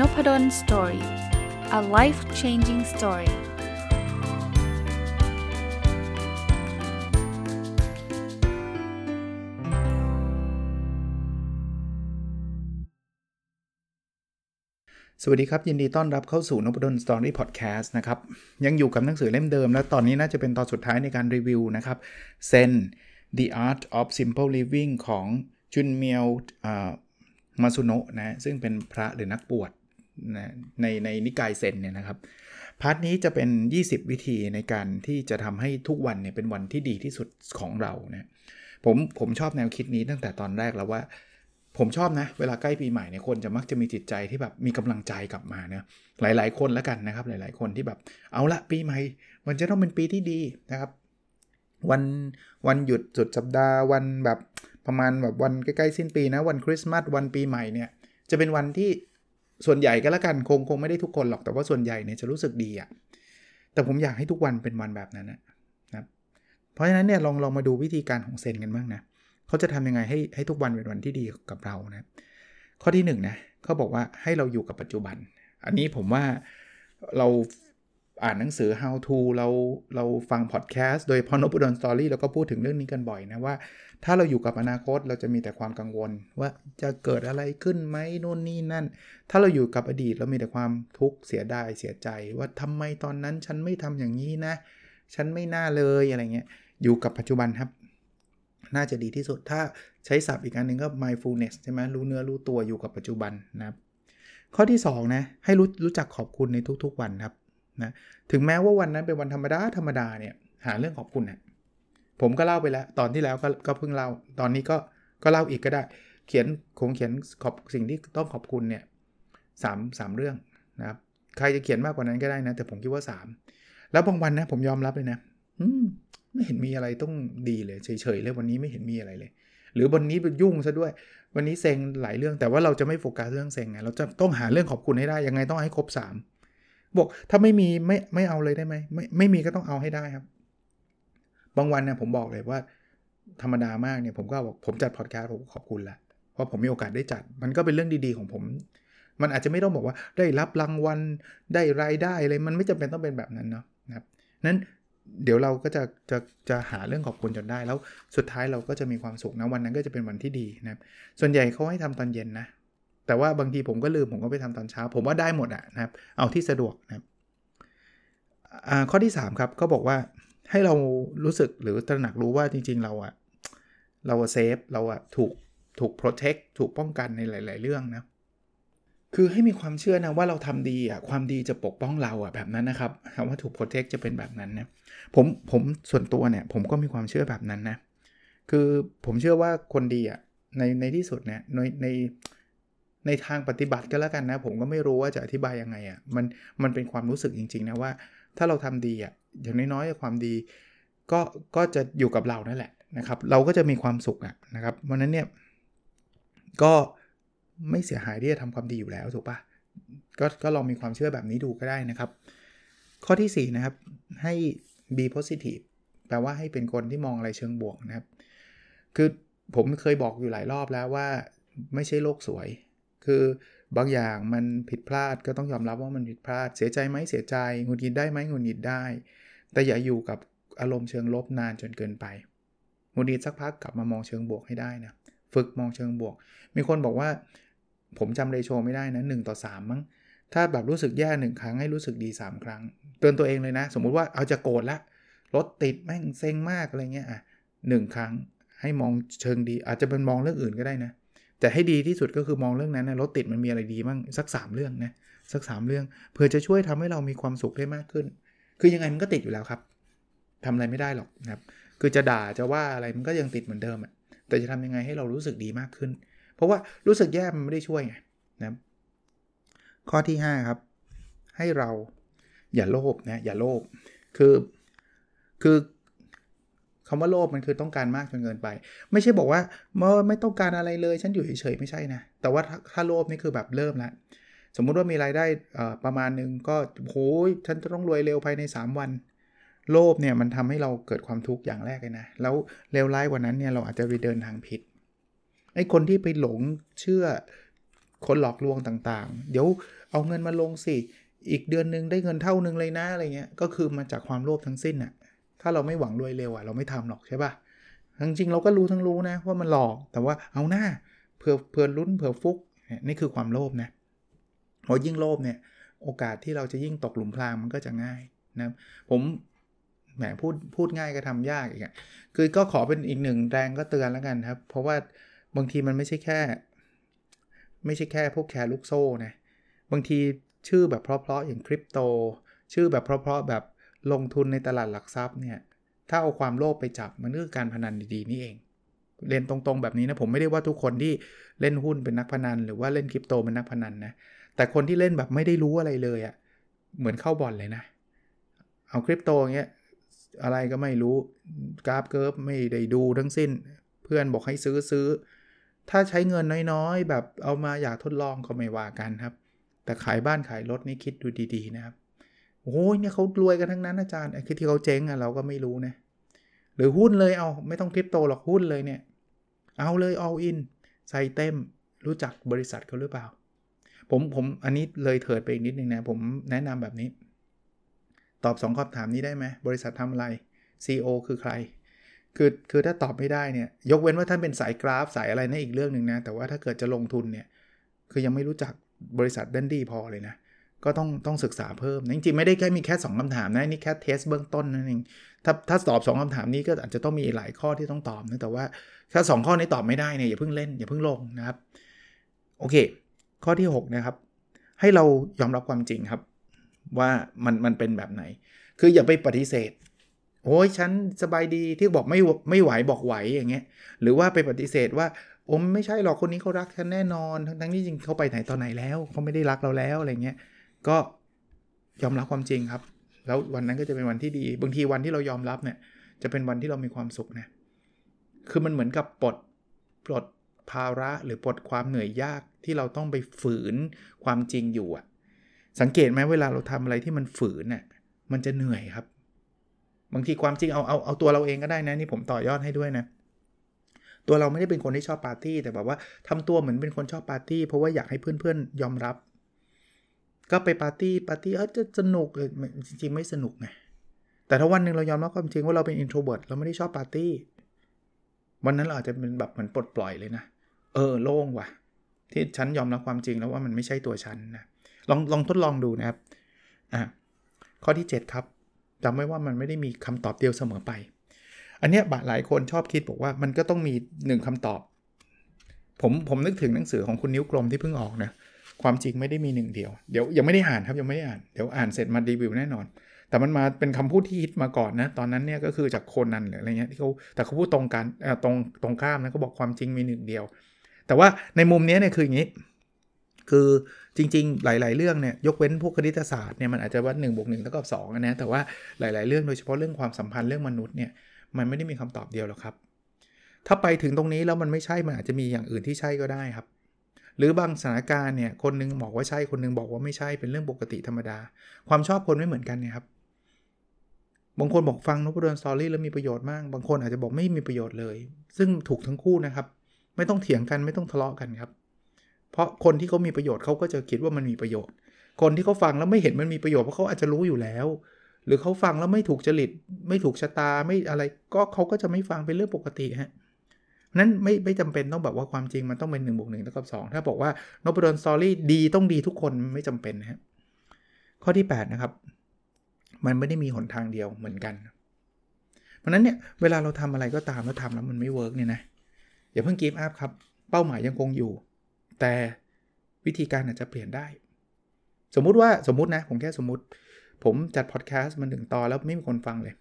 Noppadol Story a life changing story สวัสดีครับ ยินดีต้อนรับเข้าสู่นพดล Story พอดแคสต์นะครับ ยังอยู่กับหนังสือเล่มเดิม และตอนนี้น่าจะเป็นตอนสุดท้ายในการรีวิวนะครับเซน The Art of Simple Living ของจุนเมียวมาซุโนะนะ ซึ่งเป็นพระหรือนักบวช ในในนิกายเซนเนี่ยนะครับพาร์ทนี้จะเป็น 20 วิธีในการที่จะทำให้ทุกวันเนี่ยเป็นวันที่ดีที่สุดของเรานะผมผมชอบแนวคิดนี้ตั้งแต่ตอนแรกแล้วว่า ผมชอบนะ เวลาใกล้ปีใหม่เนี่ยคนจะมักจะมีจิตใจที่แบบมีกำลังใจกลับมาเนะหลาย ๆ คนแล้วกันนะครับ หลาย ๆ คนที่แบบเอาละปีใหม่ มันจะต้องเป็นปีที่ดีนะครับ วันวันหยุดสุดสัปดาห์วันแบบประมาณแบบวันใกล้ๆสิ้นปีนะวันคริสต์มาสวันปีใหม่เนี่ยจะเป็นวันที่ ส่วนใหญ่ก็แล้วกันคงคงไม่ได้ทุกคนหรอกแต่ว่าส่วนใหญ่เนี่ยจะรู้สึกดีอะ่ะแต่ผมอยากให้ทุกวันเป็นวันแบบนั้นนะครับเพราะฉะนั้นเนี่ยลองลองมาดูวิธีการของเซนกันบ้างนะเขาจะทำยังไงให้ให้ทุกวันเป็นวันที่ดีกับเรานะข้อที่1นนะเขาบอกว่าให้เราอยู่กับปัจจุบัน อันนี้ผมว่าเรา อ่านหนังสือ how to เราเราฟังพอดแคสต์โดยพอนบุดอนสตอรี่เราก็พูดถึงเรื่องนี้กันบ่อยนะว่า ถ้าเราอยู่กับอนาคตเราจะมีแต่ความกังวล ว่าจะเกิดอะไรขึ้นไหมนู่นนี่นั่น ถ้าเราอยู่กับอดีตเรามีแต่ความทุกข์เสียดายเสียใจ ว่าทำไมตอนนั้นฉันไม่ทำอย่างนี้นะ ฉันไม่น่าเลยอะไรเงี้ยอยู่กับปัจจุบันครับ น่าจะดีที่สุดถ้าใช้ศัพท์อีกอันหนึ่งก็ mindfulness ใช่ไหมรู้เนื้อรู้ตัวอยู่กับปัจจุบันนะครับข้อที่2นะให้รู้รู้จักขอบคุณในทุกๆวันครับ นะถึงแม้ว่าวันนั้นเป็นวันธรรมดาธรรมดาเนี่ยหาเรื่องขอบคุณนะผมก็เล่าไปแล้ว ตอนที่แล้วก็ก็เพิ่งเล่าตอนนี้ก็ก็เล่าอีกก็ได้ เขียนคงเขียนขอบสิ่งที่ต้องขอบคุณเนี่ยสามสามเรื่องนะครับใครจะเขียนมากกว่านั้นก็ได้นะ แต่ผมคิดว่า 3 แล้วบางวันนะ ผมยอมรับเลยนะอืมไม่เห็นมีอะไรต้องดีเลยเฉยๆเลยวันนี้ไม่เห็นมีอะไรเลย หรือวันนี้ยุ่งซะด้วย วันนี้เซ็งหลายเรื่องแต่ว่าเราจะไม่โฟกัสเรื่องเซ็งไงเราจะต้องหาเรื่องขอบคุณให้ได้ยังไงต้องให้ครบ 3 บอกถ้าไม่มีไม่ไม่เอาเลยได้ไหมไม่ไม่มีก็ต้องเอาให้ได้ครับ บางวันนะผมบอกเลยว่า ธรรมดามากเนี่ยผมก็บอกผมจัดพอดแคสต์ผมขอบคุณละเพราะผมมีโอกาสได้จัด มันก็เป็นเรื่องดีๆของผม มันอาจจะไม่ต้องบอกว่าได้รับรางวัลได้รายได้อะไรมันไม่จำเป็นต้องเป็นแบบนั้นเนาะนะครับนั้นเดี๋ยวเราก็จะจะจะหาเรื่องขอบคุณจนได้ แล้วสุดท้ายเราก็จะมีความสุขนะวันนั้นก็จะเป็นวันที่ดีนะครับส่วนใหญ่เขาให้ทำตอนเย็นนะ แต่ว่าบางทีผมก็ลืมผมก็ไปทำตอนเช้า ผมว่าได้หมดอะนะครับ เอาที่สะดวกนะครับข้อที่ 3 ครับเขาบอกว่าให้เรารู้สึกหรือตระหนักรู้ว่าจริง ๆ เราอะเรา safe เราอะถูกถูก protect ถูกป้องกันในหลาย ๆ เรื่องนะคือให้มีความเชื่อนะว่าเราทำดีอะความดีจะปกป้องเราอะแบบนั้นนะครับคำว่าถูก protect จะเป็นแบบนั้นนะผมผมส่วนตัวเนี่ยผมก็มีความเชื่อแบบนั้นนะคือผมเชื่อว่าคนดีอะในในที่สุดเนี่ยในใน ในทางปฏิบัติก็แล้วกันนะ ผมก็ไม่รู้ว่าจะอธิบายยังไงอะมันมันเป็นความรู้สึกจริง ๆ นะว่า ถ้าเราทำดีอะอย่างน้อยๆความดี ก็ก็จะอยู่กับเรานั่นแหละนะครับ เราก็จะมีความสุขอะนะครับวันนั้นเนี่ยก็ไม่เสียหายที่จะทำความดีอยู่แล้วถูกปะก็ก็ลองมีความเชื่อแบบนี้ดูก็ได้นะครับ ข้อที่ 4 นะครับ ให้ be positive แปลว่าให้เป็นคนที่มองอะไรเชิงบวกนะครับ คือผมเคยบอกอยู่หลายรอบแล้วว่า ไม่ใช่โลกสวย คือบางอย่างมันผิดพลาดก็ต้องยอมรับว่ามันผิดพลาด เสียใจไหมเสียใจงุนงิดได้ไหมงุนงิดได้ แต่อย่าอยู่กับอารมณ์เชิงลบนานจนเกินไปมุดีสักพักกลับมามองเชิงบวกให้ได้นะฝึกมองเชิงบวก มีคนบอกว่า ผมจำเรโชไม่ได้นะ1ต่อ3มั้งถ้าแบบรู้สึกแย่หนึ่งครั้งให้รู้สึกดี 3 ครั้ง เตือนตัวเองเลยนะ สมมุติว่าเอาจะโกรธละรถติดแม่งเซ็งมากอะไรเงี้ยอะหครั้งให้มองเชิงดี อาจจะเป็นมองเรื่องอื่นก็ได้นะ แต่ให้ดีที่สุดก็คือมองเรื่องนั้นนะรถติดมันมีอะไรดีบ้างสัก 3 เรื่องนะสัก 3 เรื่อง เพื่อจะช่วยทำให้เรามีความสุขได้มากขึ้น คือยังไงมันก็ติดอยู่แล้วครับทำอะไรไม่ได้หรอกนะครับ คือจะด่าจะว่าอะไรมันก็ยังติดเหมือนเดิมอะแต่จะทำยังไงให้เรารู้สึกดีมากขึ้น เพราะว่ารู้สึกแย่มันไม่ได้ช่วยไงนะข้อที่ 5 ครับ ให้เราอย่าโลภนะอย่าโลภคือคือ คำว่าโลภมันคือต้องการมากจนเกินไป ไม่ใช่บอกว่าเมื่อไม่ต้องการอะไรเลย ฉันอยู่เฉยๆไม่ใช่นะ แต่ว่าถ้าโลภนี่คือแบบเริ่มแล้วสมมุติว่ามีรายได้ประมาณนึงก็โหยฉันจะต้องรวยเร็วภายใน 3 วัน โลภเนี่ยมันทำให้เราเกิดความทุกข์อย่างแรกเลยนะ แล้วเลวร้ายกว่านั้นเนี่ยเราอาจจะไปเดินทางผิดไอ้คนที่ไปหลงเชื่อคนหลอกลวงต่างๆ เดี๋ยวเอเอาเงินมาลงสิ อีกเดือนนึงได้เงินเท่านึงเลยนะอะไรเงี้ย ก็คือมาจากความโลภทั้งสิ้นอะ ถ้าเราไม่หวังรวยเร็วอะเราไม่ทำหรอกใช่ปะจริงๆเราก็รู้ทั้งรู้นะว่ามันหลอก แต่ว่าเอาหน้าเผื่อเผื่อลุ้นเผื่อฟุกนี่คือความโลภนะพอยิ่งโลภเนี่ยโอกาสที่เราจะยิ่งตกหลุมพรางมันก็จะง่ายนะผมแหมพูดพูดง่ายก็ทำยากอีกอะคือก็ขอเป็นอีกหนึ่งแรงก็เตือนแล้วกันครับ เพราะว่าบางทีมันไม่ใช่แค่ ไม่ใช่แค่พวกแคร์ลูกโซ่นะบางทีชื่อแบบเพราะๆอย่างคริปโต ชื่อแบบเพราะๆแบบ ลงทุนในตลาดหลักทรัพย์เนี่ยถ้าเอาความโลภไปจับมันคือการพนันดีๆนี่เอง เรียนตรงๆแบบนี้นะผมไม่ได้ว่าทุกคนที่เล่นหุ้นเป็นนักพนัน หรือว่าเล่นคริปโตเป็นนักพนันนะแต่คนที่เล่นแบบไม่ได้รู้อะไรเลยอะ่ะเหมือนเข้าบ่อนเลยนะ เอาคริปโตเงี้ยอะไรก็ไม่รู้กราฟเกิร์ฟไม่ได้ดูทั้งสิ้น เพื่อนบอกให้ซื้อซื้อ ถ้าใช้เงินน้อยๆ แบบเอามาอยากทดลองก็ไม่ว่ากันครับ แต่ขายบ้านขายรถนี่คิดดูดีๆนะครับ โอ้ยเนี่ยเขารวยกันทั้งนั้นอาจารย์ไอ้ที่เขาเจ๊งอะเราก็ไม่รู้นะหรือหุ้นเลยเอาไม่ต้องคริปโตหรอกหุ้นเลยเนี่ย เอาเลย all in ใส่เต็มรู้จักบริษัทเขาหรือเปล่า ผมผมอันนี้เลยเถิดไปอีกนิดนึงนะ ผมแนะนำแบบนี้ ตอบ2คำถามนี้ได้ไหมบริษัททำอะไร CEO คือใคร คือคือถ้าตอบไม่ได้เนี่ยยกเว้นว่าท่านเป็นสายกราฟสายอะไรนั่นอีกเรื่องหนึ่งนะ แต่ว่าถ้าเกิดจะลงทุนเนี่ย คือยังไม่รู้จักบริษัทดันดีพอเลยนะ ก็ต้องต้องศึกษาเพิ่มจริงๆไม่ได้แค่มีแค่ 2คำถามนะนี่แค่เทสเบื้องต้นนั่นเองถ้าถ้าตอบ 2คำถามนี้ก็อาจจะต้องมีหลายข้อที่ต้องตอบนะแต่ว่าถ้า 2 ข้อนี้ตอบไม่ได้เนี่ยอย่าเพิ่งเล่นอย่าเพิ่งลงนะครับโอเค ข้อที่6นะครับ ให้เรายอมรับความจริงครับ ว่ามันมันเป็นแบบไหน คืออย่าไปปฏิเสธโอ้ยฉันสบายดีที่บอกไม่ไม่ไหวบอกไหวอย่างเงี้ยหรือว่าไปปฏิเสธว่าโอ้ไม่ใช่หรอกคนนี้เขารักฉันแน่นอน ทั้งทั้งที่จริงเขาไปไหนตอนไหนแล้วเขาไม่ได้รักเราแล้วอะไรเงี้ย ก็ยอมรับความจริงครับ แล้ววันนั้นก็จะเป็นวันที่ดี บางทีวันที่เรายอมรับเนี่ย จะเป็นวันที่เรามีความสุขนะ คือมันเหมือนกับปลดปลดภาระหรือปลดความเหนื่อยยากที่เราต้องไปฝืนความจริงอยู่อะสังเกตไหมเวลาเราทำอะไรที่มันฝืนน่ะมันจะเหนื่อยครับ บางทีความจริงเอาเอาเอาตัวเราเองก็ได้นะนี่ผมต่อยอดให้ด้วยนะ ตัวเราไม่ได้เป็นคนที่ชอบปาร์ตี้แต่แบบว่าทำตัวเหมือนเป็นคนชอบปาร์ตี้เพราะว่าอยากให้เพื่อนๆยอมรับ ก็ไปปาร์ตี้ปาร์ตี้เออจะสนุกเลยจริงๆไม่สนุกไงแต่ถ้าวันหนึ่งเรายอมรับความจริงว่าเราเป็น introvert เราไม่ได้ชอบปาร์ตี้วันนั้นเราอาจจะเป็นแบบเหมือนปลดปล่อยเลยนะ เออโล่งว่ะ ที่ฉันยอมรับความจริงแล้วว่ามันไม่ใช่ตัวฉันนะลองลองทดลองดูนะครับอะข้อที่ 7 ครับจำไว้ว่ามันไม่ได้มีคำตอบเดียวเสมอไป อันเนี้ยบหลายคนชอบคิดบอกว่ามันก็ต้องมี 1คำตอบ ผมผมนึกถึงหนังสือของคุณนิ้วกลมที่เพิ่งออกนะ ความจริงไม่ได้มีหนึ่งเดียว เดี๋ยวยังไม่ได้อ่านครับยังไม่ได้อ่าน เดี๋ยวอ่านเสร็จมารีวิวแน่นอน แต่มันมาเป็นคำพูดที่ฮิตมาก่อนนะ ตอนนั้นเนี่ยก็คือจากโคนันหรืออะไรเงี้ยที่เขาแต่เขาพูดตรงกันตรงตรงข้ามนะเขาบอกความจริงมีหนึ่งเดียว แต่ว่าในมุมนี้เนี่ยคืออย่างนี้ คือจริง ๆ หลาย ๆ เรื่องเนี่ยยกเว้นพวกคณิตศาสตร์เนี่ยมันอาจจะว่า1นบวกหนึ่งเท่ากับ2นะแต่ว่าหลาย ๆ เรื่องโดยเฉพาะเรื่องความสัมพันธ์เรื่องมนุษย์เนี่ยมันไม่ได้มีคำตอบเดียวหรอกครับ ถ้าไปถึงตรงนี้แล้วมันไม่ใช่มันอาจจะมีอย่างอื่นที่ใช่ก็ได้ครับ หรือบางสถานการณ์เนี่ยคนนึงบอกว่าใช่คนนึงบอกว่าไม่ใช่เป็นเรื่องปกติธรรมดา ความชอบคนไม่เหมือนกันเนี่ยครับบางคนบอกฟังนพดลสตอรี่แล้วมีประโยชน์มาก บางคนอาจจะบอกไม่มีประโยชน์เลย ซึ่งถูกทั้งคู่นะครับ ไม่ต้องเถียงกันไม่ต้องทะเลาะกันครับ เพราะคนที่เขามีประโยชน์เขาก็จะคิดว่ามันมีประโยชน์ คนที่เขาฟังแล้วไม่เห็นมันมีประโยชน์เพราะเขาอาจจะรู้อยู่แล้ว หรือเขาฟังแล้วไม่ถูกจริต ไม่ถูกชะตาไม่อะไรก็เขาก็จะไม่ฟังเป็นเรื่องปกติฮะ นั้นไม่ไม่จำเป็นต้องแบบว่าความจริงมันต้องเป็น1นบวกหนึ่งเท่ากับ2ถ้าบอกว่านพดล Story ดีต้องดีทุกคนไม่จำเป็นนะฮะข้อที่ 8 นะครับ มันไม่ได้มีหนทางเดียวเหมือนกัน เพราะนั้นเนี่ยเวลาเราทำอะไรก็ตามแล้วทำแล้วมันไม่ work เนี่ยนะอย่าเพิ่ง give up ครับ เป้าหมายยังคงอยู่ แต่วิธีการอาจจะเปลี่ยนได้ สมมุติว่าสมมุตินะ ผมแค่สมมุติ ผมจัดพอดแคสต์มันถึงตอนแล้วไม่มีคนฟังเลย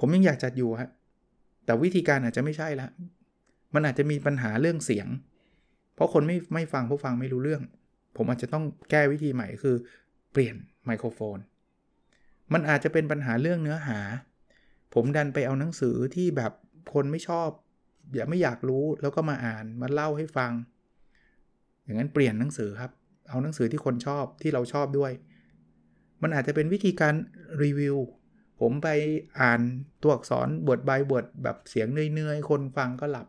ผมยังอยากจัดอยู่ฮะ แต่วิธีการอาจจะไม่ใช่ละมันอาจจะมีปัญหาเรื่องเสียง เพราะคนไม่ไม่ฟังผู้ฟังไม่รู้เรื่อง ผมอาจจะต้องแก้วิธีใหม่คือเปลี่ยนไมโครโฟน มันอาจจะเป็นปัญหาเรื่องเนื้อหา ผมดันไปเอาหนังสือที่แบบคนไม่ชอบ อย่าไม่อยากรู้แล้วก็มาอ่านมาเล่าให้ฟัง อย่างนั้นเปลี่ยนหนังสือครับ เอาหนังสือที่คนชอบที่เราชอบด้วย มันอาจจะเป็นวิธีการรีวิว ผมไปอ่านตัวอักษรบทใบบทแบบเสียงเนื่อยๆ คนฟังก็หลับ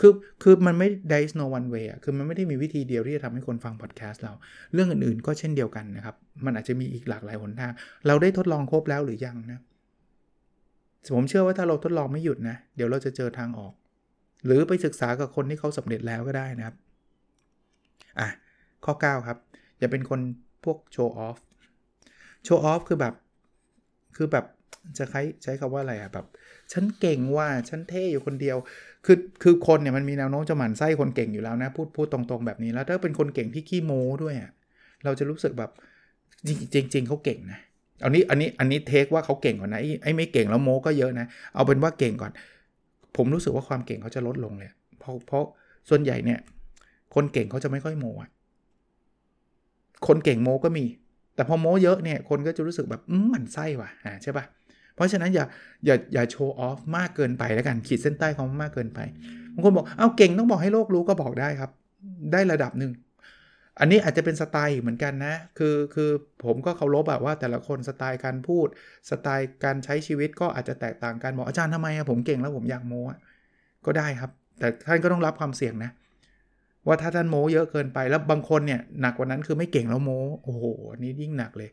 คือคือมันไม่ there is no one way คือมันไม่ได้มีวิธีเดียวที่จะทำให้คนฟังพอดแคสต์เรา เรื่องอื่นๆ ก็เช่นเดียวกันนะครับ มันอาจจะมีอีกหลากหลายหนทาง เราได้ทดลองครบแล้วหรือยังนะผมเชื่อว่าถ้าเราทดลองไม่หยุดนะ เดี๋ยวเราจะเจอทางออก หรือไปศึกษากับคนที่เขาสำเร็จแล้วก็ได้นะครับ อะ ข้อ 9 ครับ อย่าเป็นคนพวกโชว์ออฟ โชว์ออฟคือแบบ คือแบบ จะใช้ใช้คำว่าอะไรอะแบบฉันเก่งว่าฉันเท่อยู่คนเดียว คือคือคนเนี่ยมันมีแนวโน้มจะหมั่นไส้คนเก่งอยู่แล้วนะพูดพูดตรงๆแบบนี้แล้วถ้าเป็นคนเก่งที่ขี้โม้ด้วยอะเราจะรู้สึกแบบจริงจริงเขาเก่งนะอันนี้อันนี้อันนี้เทคว่าเขาเก่งก่อนนะไอ้ไม่เก่งแล้วโม้ก็เยอะนะ เอาเป็นว่าเก่งก่อน ผมรู้สึกว่าความเก่งเขาจะลดลงเลยเพราะเพราะส่วนใหญ่เนี่ย คนเก่งเขาจะไม่ค่อยโม้อะคนเก่งโม้ก็มี แต่พอโม้เยอะเนี่ยคนก็จะรู้สึกแบบอืมมันไส้ว่ะอ่าใช่ปะ เพราะฉะนั้นอย่าอย่าอย่าโชว์ออฟมากเกินไปแล้วกันขีดเส้นใต้เขามากเกินไปบางคนบอกเอาเก่งต้องบอกให้โลกรู้ก็บอกได้ครับ ได้ระดับหนึ่งอันนี้อาจจะเป็นสไตล์เหมือนกันนะ คือคือผมก็เคารพแบบว่าแต่ละคนสไตล์การพูด สไตล์การใช้ชีวิตก็อาจจะแตกต่างกันบอกอาจารย์ทำไมอะผมเก่งแล้วผมอยากโม้ก็ได้ครับ แต่ท่านก็ต้องรับความเสี่ยงนะ ว่าถ้าท่านโม้เยอะเกินไปแล้วบางคนเนี่ยหนักกว่านั้นคือไม่เก่งแล้วโม้โอ้โหอันนี้ยิ่งหนักเลย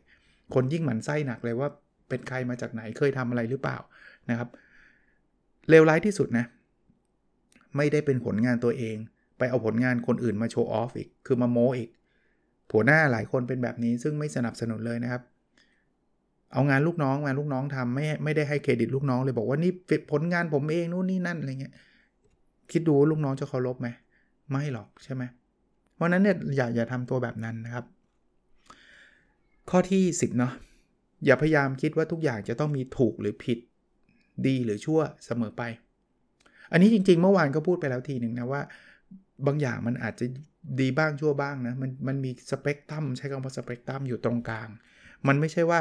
คนยิ่งหมันไส้หนักเลยว่า เป็นใครมาจากไหนเคยทำอะไรหรือเปล่านะครับเลวร้ายที่สุดนะ ไม่ได้เป็นผลงานตัวเอง ไปเอาผลงานคนอื่นมาโชว์ออฟอีก คือมาโม้อีก ผัวหน้าหลายคนเป็นแบบนี้ซึ่งไม่สนับสนุนเลยนะครับ เอางานลูกน้องมาลูกน้องทำไม่ไม่ได้ให้เครดิตลูกน้องเลยบอกว่านี่ผลงานผมเองนู่นนี่นั่นอะไรเงี้ยคิดดูลูกน้องจะเคารพไหมไม่หรอกใช่ไหมเพราะนั้นเนี่ยอย่าอย่าทำตัวแบบนั้นนะครับ ข้อที่ 10เนาะ อย่าพยายามคิดว่าทุกอย่างจะต้องมีถูกหรือผิด ดีหรือชั่วเสมอไป อันนี้จริง ๆ เมื่อวานก็พูดไปแล้วทีหนึ่งนะว่า บางอย่างมันอาจจะดีบ้างชั่วบ้างนะมันมันมีสเปกตรัมใช้คำว่าสเปกตรัมอยู่ตรงกลาง มันไม่ใช่ว่า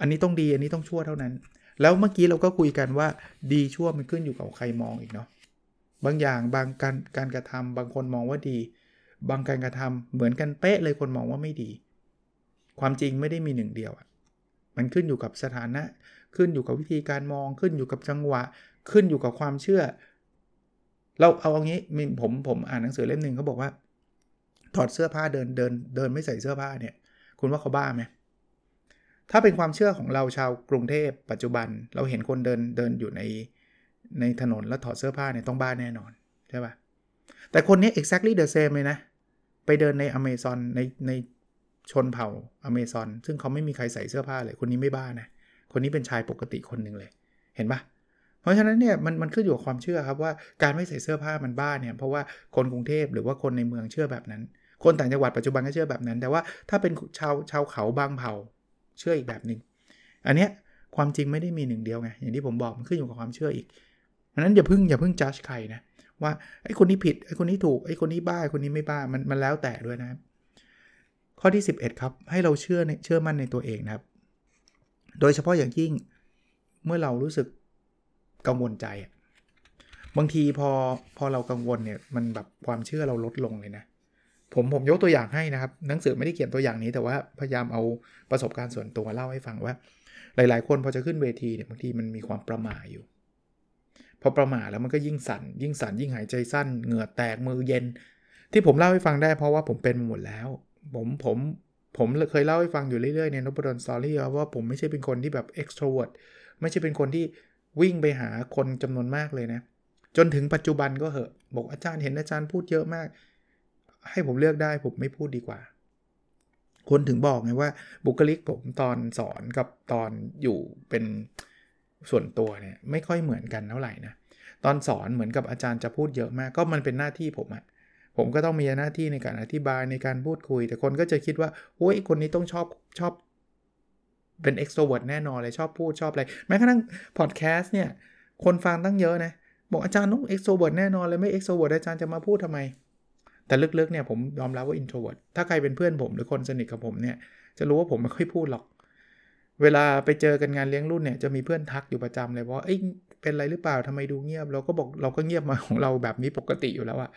อันนี้ต้องดีอันนี้ต้องชั่วเท่านั้น แล้วเมื่อกี้เราก็คุยกันว่าดีชั่วมันขึ้นอยู่กับใครมองอีกเนาะบางอย่างบางการการกระทำบางคนมองว่าดี บางการกระทำเหมือนกันเป๊ะเลยคนมองว่าไม่ดี ความจริงไม่ได้มีหนึ่งเดียวอะ มันขึ้นอยู่กับสถานะ ขึ้นอยู่กับวิธีการมอง ขึ้นอยู่กับจังหวะ ขึ้นอยู่กับความเชื่อ เราเอาอย่างนี้ผมผมอ่านหนังสือเล่มหนึ่งเขาบอกว่า ถอดเสื้อผ้าเดินเดินเดินไม่ใส่เสื้อผ้าเนี่ย คุณว่าเขาบ้าไหมถ้าเป็นความเชื่อของเราชาวกรุงเทพปัจจุบัน เราเห็นคนเดินเดินอยู่ในในถนนแล้วถอดเสื้อผ้าเนี่ยต้องบ้าแน่นอนใช่ปะแต่คนนี้ exactly the same เลยนะ ไปเดินในอเมซอนในใน ชนเผ่าอเมซอนซึ่งเขาไม่มีใครใส่เสื้อผ้าเลยคนนี้ไม่บ้านะคนนี้เป็นชายปกติคนหนึ่งเลย เห็นปะเพราะฉะนั้นเนี่ยมันมันขึ้นอยู่กับความเชื่อครับว่าการไม่ใส่เสื้อผ้ามันบ้าเนี่ยเพราะว่าคนกรุงเทพหรือว่าคนในเมืองเชื่อแบบนั้น คนต่างจังหวัดปัจจุบันก็เชื่อแบบนั้น แต่ว่าถ้าเป็นชาวชาวเขาบางเผ่าเชื่ออีกแบบหนึ่งอันเนี้ยความจริงไม่ได้มีหนึ่งเดียวไงอย่างที่ผมบอกมันขึ้นอยู่กับความเชื่ออีกเพราะนั้นอย่าพิ่งอย่าพิ่งจัดใครนะว่าไอ้คนนี้ผิดไอ้คนนี้ถูกไอ้คนนี้บ้าไอ้คนนี้ไม่บ้ามันมันแล้วแต่ด้วยนะครับ ข้อที่ 11 ครับ ให้เราเชื่อเชื่อมั่นในตัวเองนะครับ โดยเฉพาะอย่างยิ่งเมื่อเรารู้สึกกังวลใจ บางทีพอพอเรากังวลเนี่ยมันแบบความเชื่อเราลดลงเลยนะผมผมยกตัวอย่างให้นะครับ หนังสือไม่ได้เขียนตัวอย่างนี้แต่ว่าพยายามเอาประสบการณ์ส่วนตัวเล่าให้ฟังว่า หลาย ๆ คนพอจะขึ้นเวทีเนี่ยบางทีมันมีความประมาอยู่ พอประมาแล้วมันก็ยิ่งสั่นยิ่งสั่นยิ่งหายใจสั้นเหงื่อแตกมือเย็น ที่ผมเล่าให้ฟังได้เพราะว่าผมเป็นมาหมดแล้ว ผมผมผมเคยเล่าให้ฟังอยู่เรื่อยๆในนบดอนสตอรี่ว่าผมไม่ใช่เป็นคนที่แบบ extrovert ไม่ใช่เป็นคนที่วิ่งไปหาคนจำนวนมากเลยนะ จนถึงปัจจุบันก็เหอะ บอกอาจารย์เห็นอาจารย์พูดเยอะมาก ให้ผมเลือกได้ผมไม่พูดดีกว่า คนถึงบอกไงว่าบุคลิกผมตอนสอนกับตอนอยู่เป็นส่วนตัวเนี่ยไม่ค่อยเหมือนกันเท่าไหร่นะ ตอนสอนเหมือนกับอาจารย์จะพูดเยอะมาก ก็มันเป็นหน้าที่ผมอะ ผมก็ต้องมีหน้าที่ในการอธิบายในการพูดคุย แต่คนก็จะคิดว่าโอ้ยคนนี้ต้องชอบชอบเป็น extrovert แน่นอนเลยชอบพูดชอบอะไร แม้กระทั่งพอดแคสต์เนี่ย คนฟังตั้งเยอะนะ บอกอาจารย์ต้อง extrovert แน่นอนเลยไม่ extrovert อาจารย์จะมาพูดทำไม แต่ลึกๆเนี่ยผมยอมรับว่า introvert ถ้าใครเป็นเพื่อนผมหรือคนสนิทกับผมเนี่ย จะรู้ว่าผมไม่ค่อยพูดหรอก เวลาไปเจอกันงานเลี้ยงรุ่นเนี่ยจะมีเพื่อนทักอยู่ประจำเลยว่าเอ้ยเป็นไรหรือเปล่าทำไมดูเงียบ เราก็บอกเราก็เงียบมาของเราแบบนี้ปกติอยู่แล้วอะ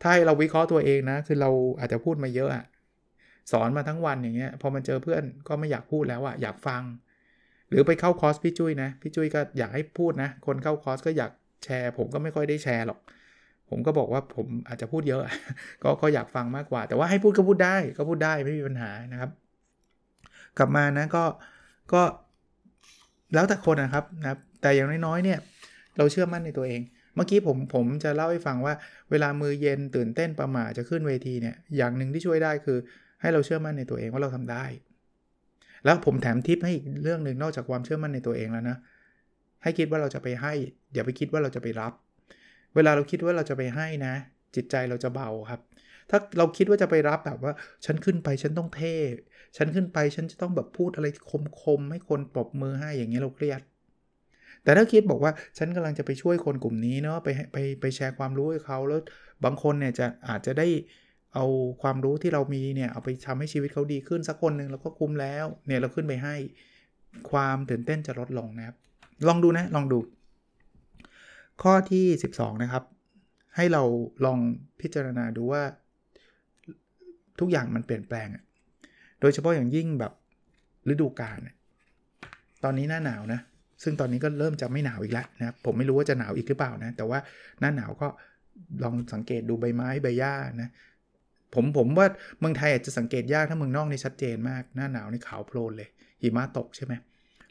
ถ้าให้เราวิเคราะห์ตัวเองนะ คือเราอาจจะพูดมาเยอะอะสอนมาทั้งวันอย่างเงี้ย พอมันเจอเพื่อนก็ไม่อยากพูดแล้วอะอยากฟัง หรือไปเข้าคอร์สพี่จุ้ยนะ พี่จุ้ยก็อยากให้พูดนะ คนเข้าคอร์สก็อยากแชร์ ผมก็ไม่ค่อยได้แชร์หรอก ผมก็บอกว่าผมอาจจะพูดเยอะ ก็ก็อยากฟังมากกว่า แต่ว่าให้พูดก็พูดได้ ก็พูดได้ไม่มีปัญหานะครับ กลับมานะก็ก็แล้วแต่คนนะครับนะแต่อย่างน้อยๆเนี่ย เราเชื่อมั่นในตัวเอง เมื่อกี้ผมผมจะเล่าให้ฟังว่า เวลามือเย็นตื่นเต้นประหม่าจะขึ้นเวทีเนี่ยอย่างหนึ่งที่ช่วยได้คือ ให้เราเชื่อมั่นในตัวเองว่าเราทำได้ แล้วผมแถมทิปให้อีกเรื่องหนึ่งนอกจากความเชื่อมั่นในตัวเองแล้วนะให้คิดว่าเราจะไปให้อย่าไปคิดว่าเราจะไปรับ เวลาเราคิดว่าเราจะไปให้นะ จิตใจเราจะเบาครับ ถ้าเราคิดว่าจะไปรับแบบว่า ฉันขึ้นไปฉันต้องเท่ ฉันขึ้นไปฉันจะต้องแบบพูดอะไรคมๆให้คนปรบมือให้อย่างเงี้ยเราเครียด แต่ถ้าคิดบอกว่าฉันกำลังจะไปช่วยคนกลุ่มนี้เนาะไปไปไปแชร์ความรู้ให้เขาแล้วบางคนเนี่ยจะอาจจะได้เอาความรู้ที่เรามีเนี่ยเอาไปทำให้ชีวิตเขาดีขึ้นสักคนหนึ่งเราก็คุ้มแล้วเนี่ยเราขึ้นไปให้ความตื่นเต้นจะลดลงนะครับ ลองดูนะลองดู ข้อที่ 12 นะครับ ให้เราลองพิจารณาดูว่า ทุกอย่างมันเปลี่ยนแปลงโดยเฉพาะอย่างยิ่งแบบฤดูกาลตอนนี้หน้าหนาวนะ ซึ่งตอนนี้ก็เริ่มจะไม่หนาวอีกแล้วนะครับผมไม่รู้ว่าจะหนาวอีกหรือเปล่านะ แต่ว่าหน้าหนาวก็ลองสังเกตดูใบไม้ใบหญ้านะผมผมว่าเมืองไทยอาจจะสังเกตยากถ้าเมืองนอกนี่ชัดเจนมาก หน้าหนาวนี่ขาวโพลนเลยหิมะตกใช่ไหม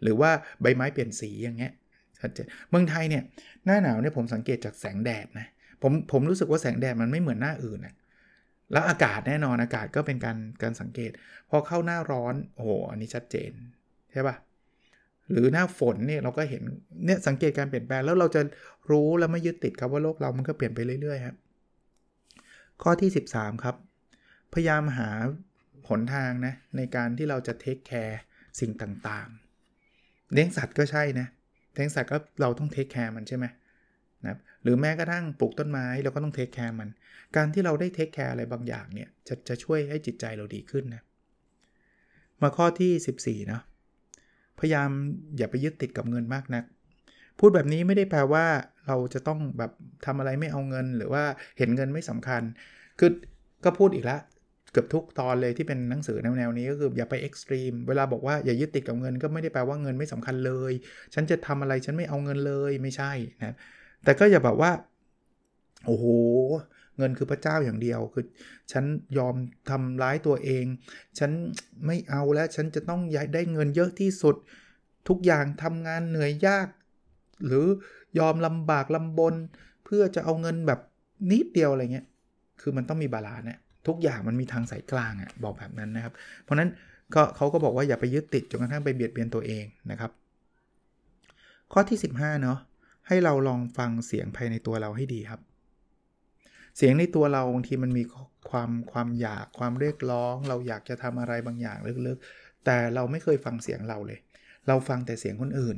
หรือว่าใบไม้เปลี่ยนสีอย่างเงี้ยชัดเจนเมืองไทยเนี่ยหน้าหนาวเนี่ยผมสังเกตจากแสงแดดนะผมผมรู้สึกว่าแสงแดดมันไม่เหมือนหน้าอื่นนะแล้วอากาศแน่นอนอากาศก็เป็นการการสังเกต พอเข้าหน้าร้อนโอ้โหอันนี้ชัดเจนใช่ปะ หรือหน้าฝนเนี่ยเราก็เห็นเนี่ยสังเกตการเปลี่ยนแปลงแล้วเราจะรู้แล้วไม่ยึดติดครับว่าโลกเรามันก็เปลี่ยนไปเรื่อยๆครับข้อที่ 13 ครับ พยายามหาหนทางนะในการที่เราจะ take care สิ่งต่างๆ เลี้ยงสัตว์ก็ใช่นะเลี้ยงสัตว์ก็เราต้อง take care มันใช่ไหมนะหรือแม้กระทั่งปลูกต้นไม้เราก็ต้อง take care มัน การที่เราได้ take care อะไรบางอย่างเนี่ยจะจะช่วยให้จิตใจเราดีขึ้นนะมาข้อที่ 14 นะ พยายามอย่าไปยึดติดกับเงินมากนัก พูดแบบนี้ไม่ได้แปลว่าเราจะต้องแบบทำอะไรไม่เอาเงิน หรือว่าเห็นเงินไม่สำคัญ คือก็พูดอีกแล้วเกือบทุกตอนเลยที่เป็นหนังสือแนวแนวนี้ก็คืออย่าไป extreme เวลาบอกว่าอย่ายึดติดกับเงินก็ไม่ได้แปลว่าเงินไม่สำคัญเลย ฉันจะทำอะไรฉันไม่เอาเงินเลยไม่ใช่นะแต่ก็อย่าแบบว่าโอ้โห เงินคือพระเจ้าอย่างเดียว คือฉันยอมทำร้ายตัวเอง ฉันไม่เอาแล้วฉันจะต้องย้ายได้เงินเยอะที่สุด ทุกอย่างทำงานเหนื่อยยาก หรือยอมลำบากลำบน เพื่อจะเอาเงินแบบนิดเดียวอะไรเงี้ย คือมันต้องมี balance เนี่ยทุกอย่างมันมีทางสายกลางอะ่ะบอกแบบนั้นนะครับ เพราะนั้นก็เขาก็บอกว่าอย่าไปยึดติดจนกระทั่งไปเบียดเบียนตัวเองนะครับ ข้อที่ 15เนาะให้เราลองฟังเสียงภายในตัวเราให้ดีครับ เสียงในตัวเราบางทีมันมีความความอยากความเรียกร้อง เราอยากจะทำอะไรบางอย่างลึกๆ แต่เราไม่เคยฟังเสียงเราเลย เราฟังแต่เสียงคนอื่น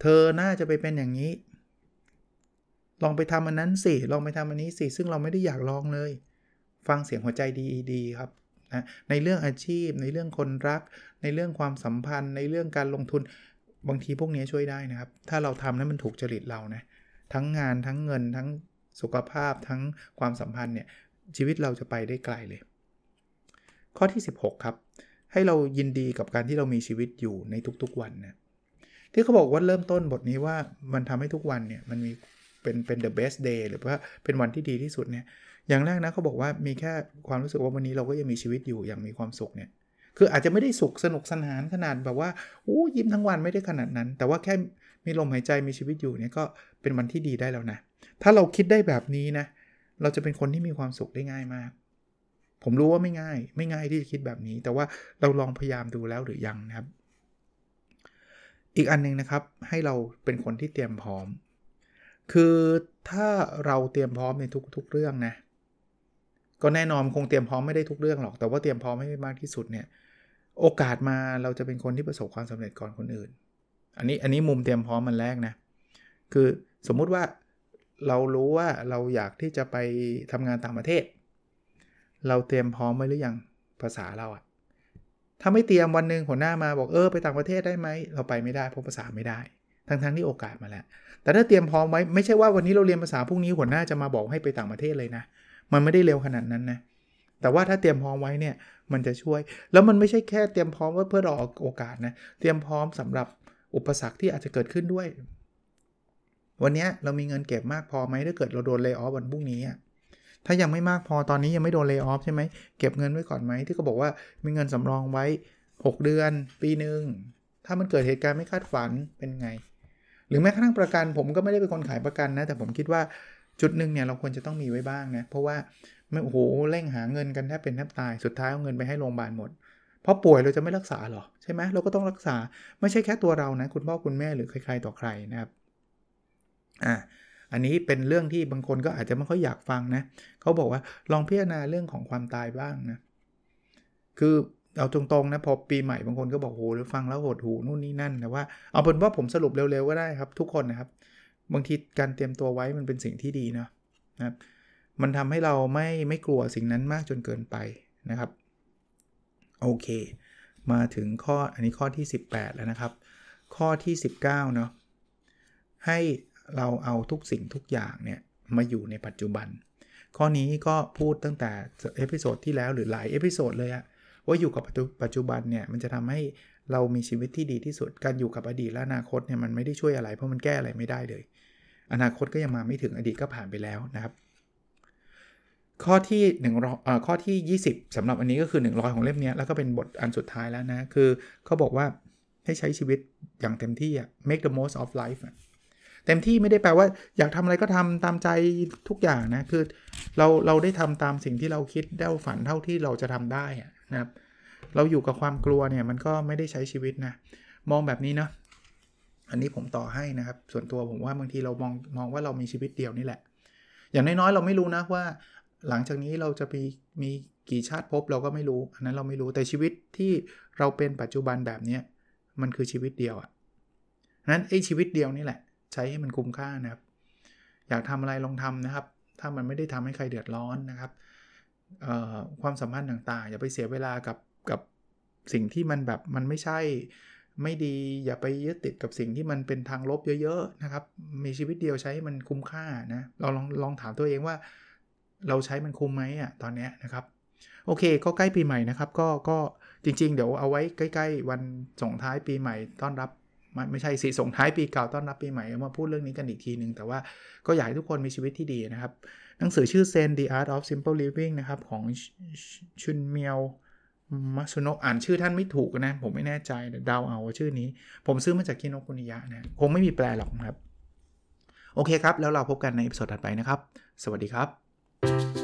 เธอน่าจะไปเป็นอย่างนี้ ลองไปทำอันนั้นสิลองไปทำอันนี้สิซึ่งเราไม่ได้อยากลองเลย ฟังเสียงหัวใจดีๆครับนะในเรื่องอาชีพ ในเรื่องคนรัก ในเรื่องความสัมพันธ์ ในเรื่องการลงทุนบางทีพวกนี้ช่วยได้นะครับ ถ้าเราทำนั้นมันถูกจริตเรานะทั้งงานทั้งเงินทั้ง สุขภาพทั้งความสัมพันธ์เนี่ยชีวิตเราจะไปได้ไกลเลย ข้อที่ 16 ครับ ให้เรายินดีกับการที่เรามีชีวิตอยู่ในทุกๆวันนะที่เขาบอกว่าเริ่มต้นบทนี้ว่ามันทำให้ทุกวันเนี่ยมันมีเป็นเป็น the best day หรือว่าเป็นวันที่ดีที่สุดเนี่ยอย่างแรกนะเขาบอกว่ามีแค่ความรู้สึกว่าวันนี้เราก็ยังมีชีวิตอยู่อย่างมีความสุขเนี่ยคืออาจจะไม่ได้สุขสนุกสนานขนาดแบบว่าอู้ยิ้มทั้งวันไม่ได้ขนาดนั้น แต่ว่าแค่มีลมหายใจมีชีวิตอยู่เนี่ยก็เป็นวันที่ดีได้แล้วนะ ถ้าเราคิดได้แบบนี้นะ เราจะเป็นคนที่มีความสุขได้ง่ายมาก ผมรู้ว่าไม่ง่าย ไม่ง่ายที่จะคิดแบบนี้ แต่ว่าเราลองพยายามดูแล้วหรือยังนะครับ อีกอันนึงนะครับ ให้เราเป็นคนที่เตรียมพร้อม คือถ้าเราเตรียมพร้อมในทุกๆเรื่องนะ ก็แน่นอนคงเตรียมพร้อมไม่ได้ทุกเรื่องหรอก แต่ว่าเตรียมพร้อมให้มากที่สุดเนี่ย โอกาสมาเราจะเป็นคนที่ประสบความสำเร็จก่อนคนอื่น อันนี้อันนี้มุมเตรียมพร้อมมันแรกนะ คือสมมุติว่า เรารู้ว่าเราอยากที่จะไปทำงานต่างประเทศ เราเตรียมพร้อมไว้หรือยังภาษาเราอะถ้าไม่เตรียมวันหนึ่งหัวหน้ามาบอกเออไปต่างประเทศได้ไหมเราไปไม่ได้เพราะภาษาไม่ได้ ทั้งทั้งที่โอกาสมาแล้ว แต่ถ้าเตรียมพร้อมไว้ไม่ใช่ว่าวันนี้เราเรียนภาษาพรุ่งนี้หัวหน้าจะมาบอกให้ไปต่างประเทศเลยนะ มันไม่ได้เร็วขนาดนั้นนะแต่ว่าถ้าเตรียมพร้อมไว้เนี่ยมันจะช่วย แล้วมันไม่ใช่แค่เตรียมพร้อมว่าเพื่อรอโอกาสนะเตรียมพร้อมสำหรับอุปสรรคที่อาจจะเกิดขึ้นด้วย วันนี้เรามีเงินเก็บมากพอไหมถ้าเกิดเราโดนเลิกออฟวันพรุ่งนี้ถ้ายังไม่มากพอตอนนี้ยังไม่โดนเลิกออฟใช่ไหมเก็บเงินไว้ก่อนไหมที่เขาบอกว่ามีเงินสำรองไว้ 6 เดือน ปีหนึ่งถ้ามันเกิดเหตุการณ์ไม่คาดฝันเป็นไง หรือแม้กระทั่งประกันผมก็ไม่ได้เป็นคนขายประกันนะ แต่ผมคิดว่าจุดหนึ่งเนี่ยเราควรจะต้องมีไว้บ้างนะ เพราะว่าไม่โอ้โหเร่งหาเงินกันแทบเป็นแทบตายสุดท้ายเอาเงินไปให้โรงพยาบาลหมดพราะป่วยเราจะไม่รักษาหรอ ใช่ไหมเราก็ต้องรักษาไม่ใช่แค่ตัวเรานะ คุณพ่อคุณแม่หรือใครๆต่อใครนะครับ อ่าอันนี้เป็นเรื่องที่บางคนก็อาจจะไม่ค่อยอยากฟังนะเขาบอกว่าลองพิจารณาเรื่องของความตายบ้างนะคือเอาตรงๆนะพอปีใหม่บางคนก็บอกโหฟังแล้วหดหูนู่นนี่นั่นแต่ว่าเอาเป็นว่าผมสรุปเร็วๆก็ได้ครับ ทุกคนนะครับ บางทีการเตรียมตัวไว้มันเป็นสิ่งที่ดีนะนะครับมันทำให้เราไม่ไม่กลัวสิ่งนั้นมากจนเกินไปนะครับ โอเค มาถึงข้ออันนี้ข้อที่ 18 แล้วนะครับ ข้อที่ 19เนาะให้ เราเอาทุกสิ่งทุกอย่างเนี่ยมาอยู่ในปัจจุบัน ข้อนี้ก็พูดตั้งแต่ episode ที่แล้วหรือหลาย episode เลยอะว่าอยู่กับปัจจุบันเนี่ยมันจะทำให้เรามีชีวิตที่ดีที่สุด การอยู่กับอดีตและอนาคตเนี่ยมันไม่ได้ช่วยอะไรเพราะมันแก้อะไรไม่ได้เลย อนาคตก็ยังมาไม่ถึงอดีตก็ผ่านไปแล้วนะครับ ข้อที่1ข้อที่ 20สำหรับอันนี้ก็คือ 100 ของเล่มนี้แล้วก็เป็นบทอันสุดท้ายแล้วนะ คือเขาบอกว่าให้ใช้ชีวิตอย่างเต็มที่อะ make the most of life เต็มที่ไม่ได้แปลว่าอยากทำอะไรก็ทำตามใจทุกอย่างนะคือเราเราได้ทำตามสิ่งที่เราคิดได้ฝันเท่าที่เราจะทำได้นะครับ เราอยู่กับความกลัวเนี่ยมันก็ไม่ได้ใช้ชีวิตนะมองแบบนี้เนาะอันนี้ผมต่อให้นะครับ ส่วนตัวผมว่าบางทีเรามองมองว่าเรามีชีวิตเดียวนี่แหละ อย่างน้อยๆเราไม่รู้นะว่า หลังจากนี้เราจะมีมีกี่ชาติพบเราก็ไม่รู้ อันนั้นเราไม่รู้แต่ชีวิตที่เราเป็นปัจจุบันแบบนี้มันคือชีวิตเดียวอะ่ะนั้นไอ้ชีวิตเดียวนี่แหละ ใช้ให้มันคุ้มค่านะครับ อยากทำอะไรลองทำนะครับ ถ้ามันไม่ได้ทำให้ใครเดือดร้อนนะครับความสัมพันธ์ต่างๆ อย่าไปเสียเวลากับกับสิ่งที่มันแบบมันไม่ใช่ไม่ดีอย่าไปยึดติดกับสิ่งที่มันเป็นทางลบเยอะๆนะครับ มีชีวิตเดียวใช้มันคุ้มค่านะเราลองลองถามตัวเองว่า เราใช้มันคุ้มไหมอะตอนนี้นะครับ โอเค ก็ใกล้ปีใหม่นะครับ ก็ก็จริง ๆ เดี๋ยวเอาไว้ใกล้ ๆ วันส่งท้ายปีใหม่ต้อนรับ ไม่ใช่สิส่งท้ายปีเก่าต้อนรับปีใหม่มาพูดเรื่องนี้กันอีกทีหนึ่งแต่ว่าก็อยากให้ทุกคนมีชีวิตที่ดีนะครับ หนังสือชื่อ Zen The Art of Simple Living นะครับ ของชุนเมียวมาสุโนะอ่านชื่อท่านไม่ถูกนะ ผมไม่แน่ใจเดาเอาว่าชื่อนี้ ผมซื้อมาจากคิโนคุนิยะนะคงไม่มีแปลหรอกครับ โอเคครับ แล้วเราพบกันใน episode ถัดไปนะครับ สวัสดีครับ